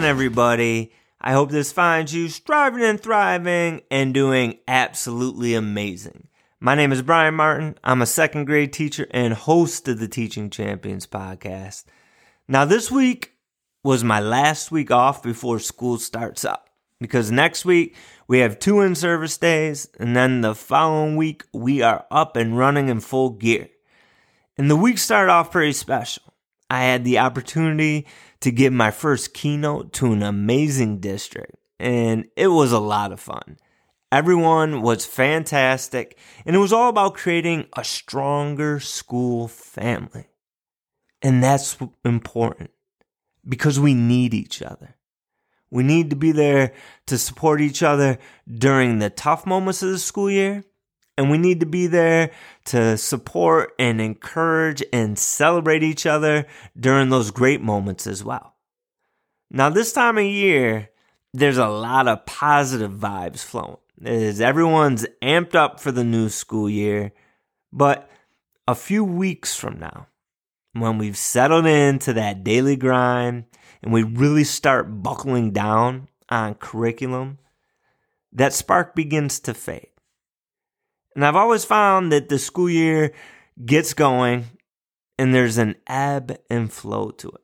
On, everybody? I hope this finds you striving and thriving and doing absolutely amazing. My name is Brian Martin. I'm a second grade teacher and host of the Teaching Champions podcast. Now, this week was my last week off before school starts up because next week we have two in service days, and then the following week we are up and running in full gear. And the week started off pretty special. I had the opportunity to give my first keynote to an amazing district, and it was a lot of fun. Everyone was fantastic, and it was all about creating a stronger school family. And that's important because we need each other. We need to be there to support each other during the tough moments of the school year. And we need to be there to support and encourage and celebrate each other during those great moments as well. Now, this time of year, there's a lot of positive vibes flowing is everyone's amped up for the new school year. But a few weeks from now, when we've settled into that daily grind and we really start buckling down on curriculum, that spark begins to fade. And I've always found that the school year gets going and there's an ebb and flow to it.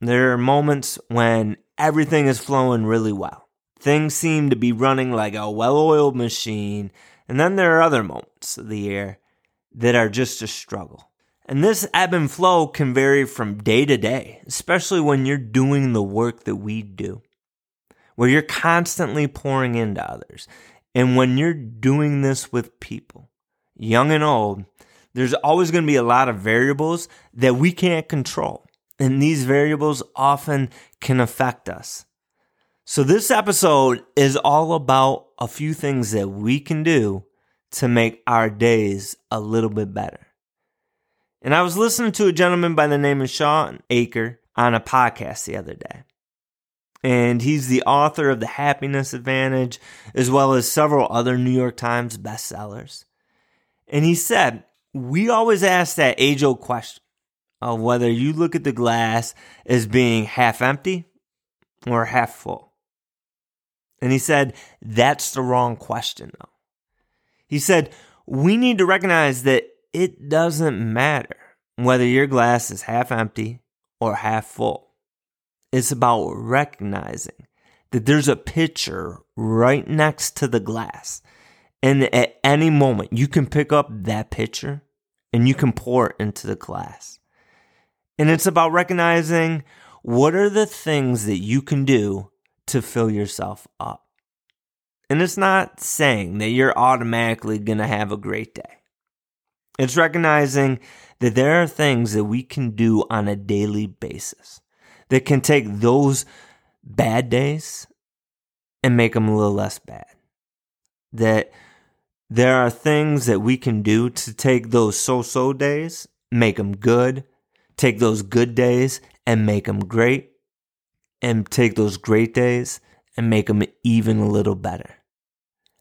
There are moments when everything is flowing really well. Things seem to be running like a well oiled machine, and then there are other moments of the year that are just a struggle. And this ebb and flow can vary from day to day, especially when you're doing the work that we do, where you're constantly pouring into others. And when you're doing this with people, young and old, there's always going to be a lot of variables that we can't control. And these variables often can affect us. So, this episode is all about a few things that we can do to make our days a little bit better. And I was listening to a gentleman by the name of Shawn Achor on a podcast the other day. And he's the author of The Happiness Advantage, as well as several other New York Times bestsellers. And he said, We always ask that age old question of whether you look at the glass as being half empty or half full. And he said, that's the wrong question, though. He said, we need to recognize that it doesn't matter whether your glass is half empty or half full. It's about recognizing that there's a pitcher right next to the glass. And at any moment, you can pick up that pitcher and you can pour it into the glass. And it's about recognizing what are the things that you can do to fill yourself up. And it's not saying that you're automatically going to have a great day. It's recognizing that there are things that we can do on a daily basis that can take those bad days and make them a little less bad. That there are things that we can do to take those so so days, make them good, take those good days and make them great, and take those great days and make them even a little better.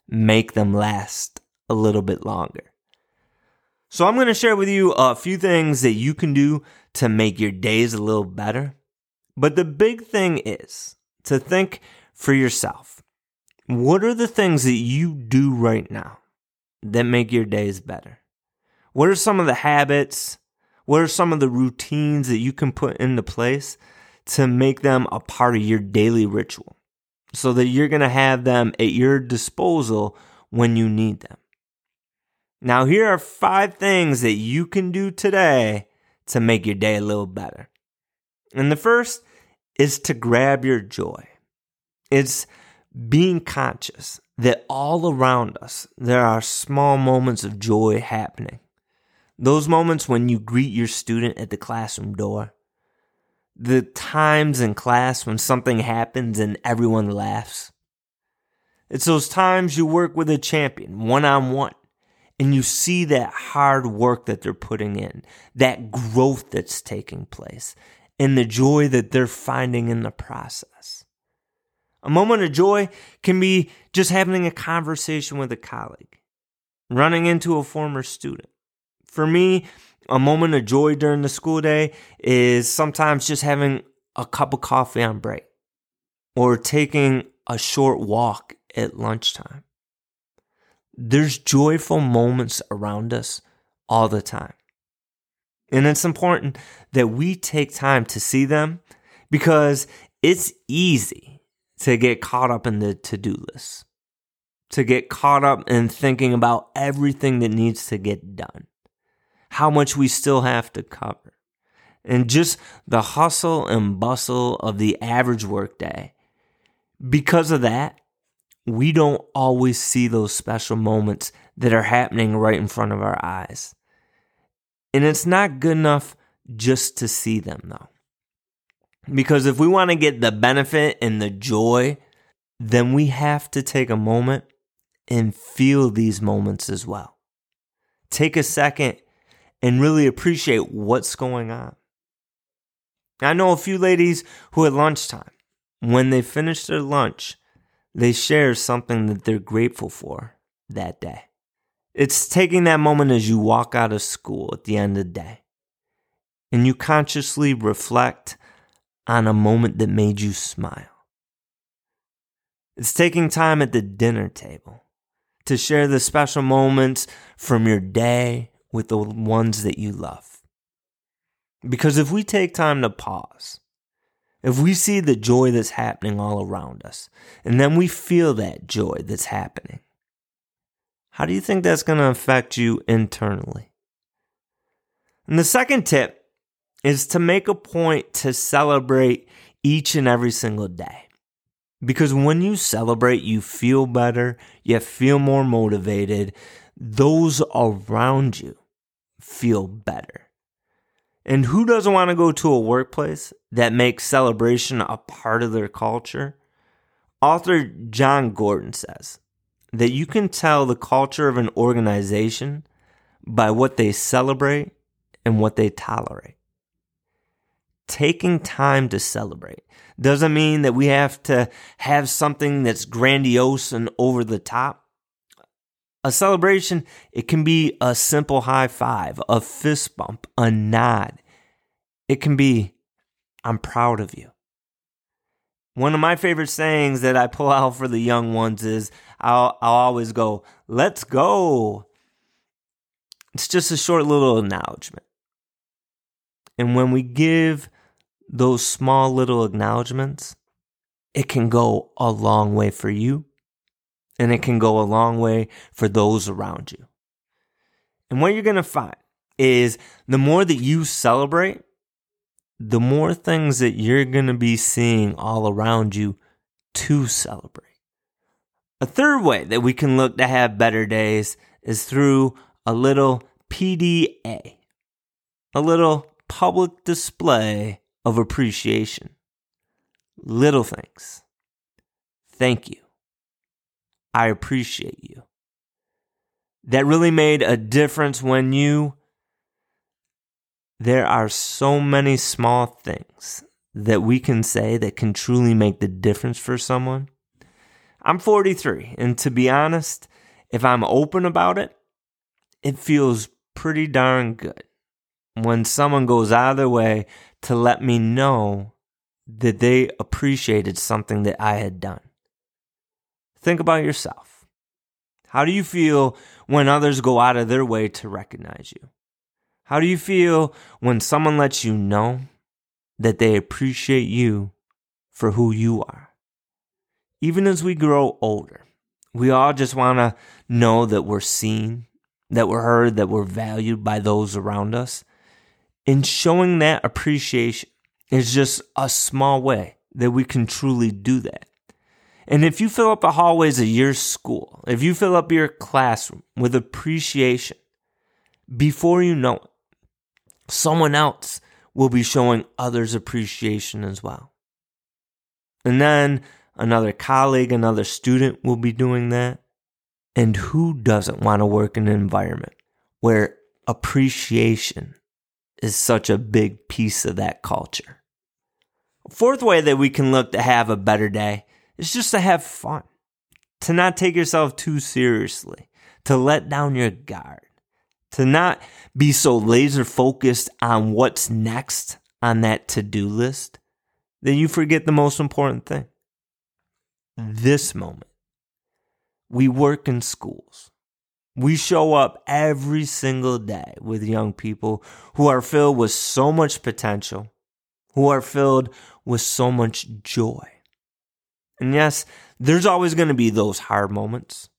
Make them last a little bit longer. So, I'm going to share with you a few things that you can do to make your days a little better. But the big thing is to think for yourself. What are the things that you do right now that make your days better? What are some of the habits? What are some of the routines that you can put into place to make them a part of your daily ritual so that you're going to have them at your disposal when you need them. Now, here are five things that you can do today to make your day a little better. And the first is to grab your joy. It's being conscious that all around us there are small moments of joy happening. Those moments when you greet your student at the classroom door, the times in class when something happens and everyone laughs. It's those times you work with a champion one on one and you see that hard work that they're putting in, that growth that's taking place, and the joy that they're finding in the process. A moment of joy can be just having a conversation with a colleague, running into a former student. For me, a moment of joy during the school day is sometimes just having a cup of coffee on break or taking a short walk at lunchtime. There's joyful moments around us all the time. And it's important that we take time to see them because it's easy to get caught up in the to do list, to get caught up in thinking about everything that needs to get done, how much we still have to cover, and just the hustle and bustle of the average workday. Because of that, we don't always see those special moments that are happening right in front of our eyes. And it's not good enough just to see them, though. Because if we want to get the benefit and the joy, then we have to take a moment and feel these moments as well. Take a second and really appreciate what's going on. I know a few ladies who at lunchtime, when they finish their lunch, they share something that they're grateful for that day. It's taking that moment as you walk out of school at the end of the day and you consciously reflect on a moment that made you smile. It's taking time at the dinner table to share the special moments from your day with the ones that you love. Because if we take time to pause, if we see the joy that's happening all around us, and then we feel that joy that's happening, how do you think that's going to affect you internally? And the second tip is to make a point to celebrate each and every single day. Because when you celebrate, you feel better, you feel more motivated, those around you feel better. And who doesn't want to go to a workplace that makes celebration a part of their culture? Author Jon Gordon says, that you can tell the culture of an organization by what they celebrate and what they tolerate. Taking time to celebrate doesn't mean that we have to have something that's grandiose and over the top. A celebration, it can be a simple high five, a fist bump, a nod. It can be, I'm proud of you. One of my favorite sayings that I pull out for the young ones is I'll, I'll always go, let's go. It's just a short little acknowledgement. And when we give those small little acknowledgments, it can go a long way for you and it can go a long way for those around you. And what you're going to find is the more that you celebrate, the more things that you're going to be seeing all around you to celebrate. A third way that we can look to have better days is through a little PDA, a little public display of appreciation. Little things. Thank you. I appreciate you. That really made a difference when you. There are so many small things that we can say that can truly make the difference for someone. I'm 43, and to be honest, if I'm open about it, it feels pretty darn good when someone goes out of their way to let me know that they appreciated something that I had done. Think about yourself. How do you feel when others go out of their way to recognize you? How do you feel when someone lets you know that they appreciate you for who you are? even as we grow older, we all just want to know that we're seen, that we're heard, that we're valued by those around us. And showing that appreciation is just a small way that we can truly do that. And if you fill up the hallways of your school, if you fill up your classroom with appreciation, before you know it, someone else will be showing others appreciation as well. And then another colleague, another student will be doing that. And who doesn't want to work in an environment where appreciation is such a big piece of that culture? Fourth way that we can look to have a better day is just to have fun, to not take yourself too seriously, to let down your guard, to not be so laser focused on what's next on that to do list that you forget the most important thing. This moment. We work in schools. We show up every single day with young people who are filled with so much potential, who are filled with so much joy. And yes, there's always going to be those hard moments,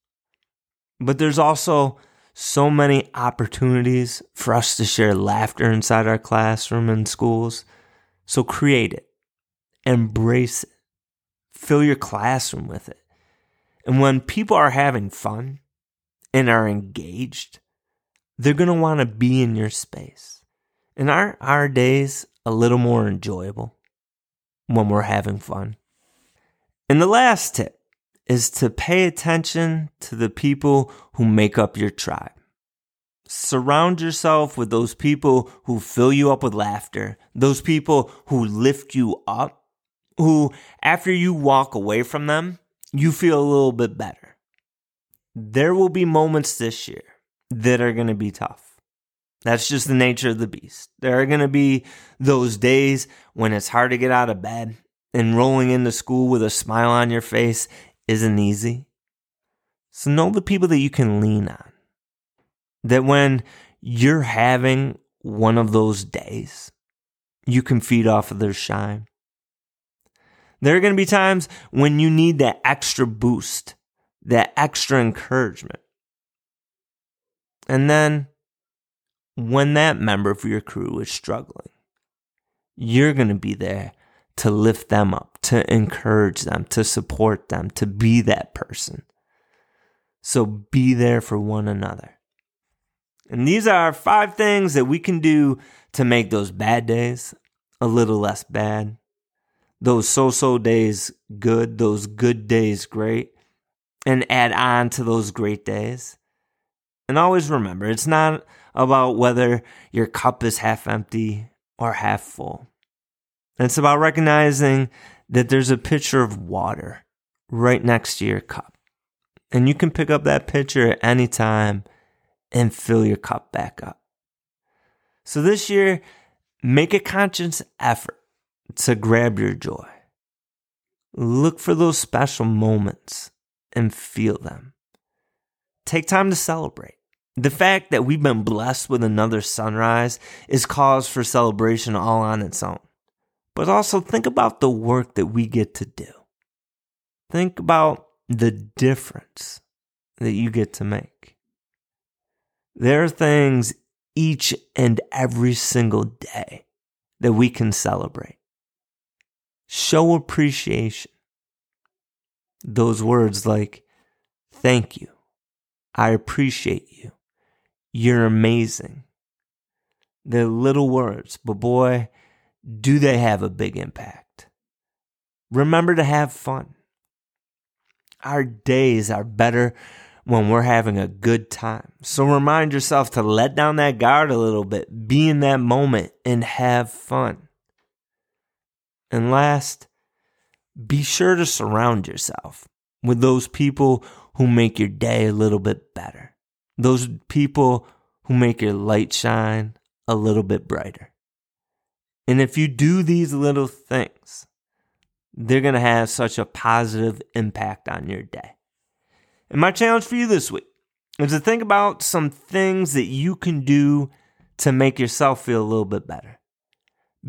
but there's also so many opportunities for us to share laughter inside our classroom and schools. So create it, embrace it, fill your classroom with it. And when people are having fun and are engaged, they're going to want to be in your space. And aren't our days a little more enjoyable when we're having fun? And the last tip is to pay attention to the people who make up your tribe. Surround yourself with those people who fill you up with laughter, those people who lift you up, who, after you walk away from them, you feel a little bit better. There will be moments this year that are going to be tough. That's just the nature of the beast. There are going to be those days when it's hard to get out of bed and rolling into school with a smile on your face isn't easy. So know the people that you can lean on. That when you're having one of those days, you can feed off of their shine. There are going to be times when you need that extra boost, that extra encouragement. And then when that member of your crew is struggling, you're going to be there to lift them up, to encourage them, to support them, to be that person. So be there for one another. And these are five things that we can do to make those bad days a little less bad, those so so days good, those good days great, and add on to those great days. And always remember, it's not about whether your cup is half empty or half full. It's about recognizing that there's a pitcher of water right next to your cup. And you can pick up that pitcher at any time and fill your cup back up. So this year, make a conscious effort to grab your joy. Look for those special moments and feel them. Take time to celebrate. The fact that we've been blessed with another sunrise is cause for celebration all on its own but also think about the work that we get to do. Think about the difference that you get to make. There are things each and every single day that we can celebrate. Show appreciation. Those words like, thank you. I appreciate you. You're amazing. They're little words, but boy, do they have a big impact? Remember to have fun. Our days are better when we're having a good time. So remind yourself to let down that guard a little bit, be in that moment, and have fun. And last, be sure to surround yourself with those people who make your day a little bit better, those people who make your light shine a little bit brighter. And if you do these little things, they're going to have such a positive impact on your day. And my challenge for you this week is to think about some things that you can do to make yourself feel a little bit better.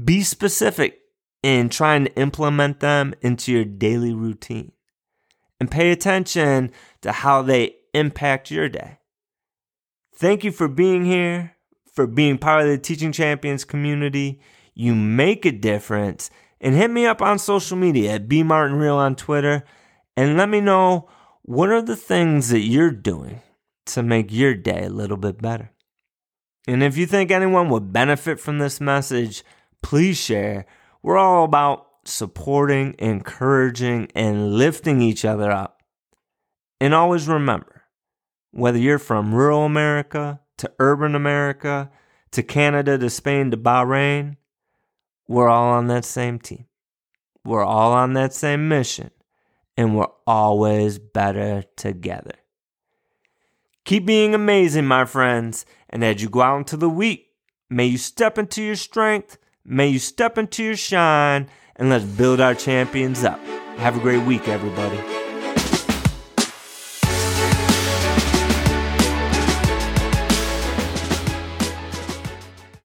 Be specific in trying to implement them into your daily routine and pay attention to how they impact your day. Thank you for being here, for being part of the Teaching Champions community you make a difference. And hit me up on social media at B Martin Real on Twitter and let me know what are the things that you're doing to make your day a little bit better. And if you think anyone would benefit from this message, please share. We're all about supporting, encouraging, and lifting each other up. And always remember whether you're from rural America to urban America to Canada to Spain to Bahrain, we're all on that same team. We're all on that same mission. And we're always better together. Keep being amazing, my friends. And as you go out into the week, may you step into your strength, may you step into your shine, and let's build our champions up. Have a great week, everybody.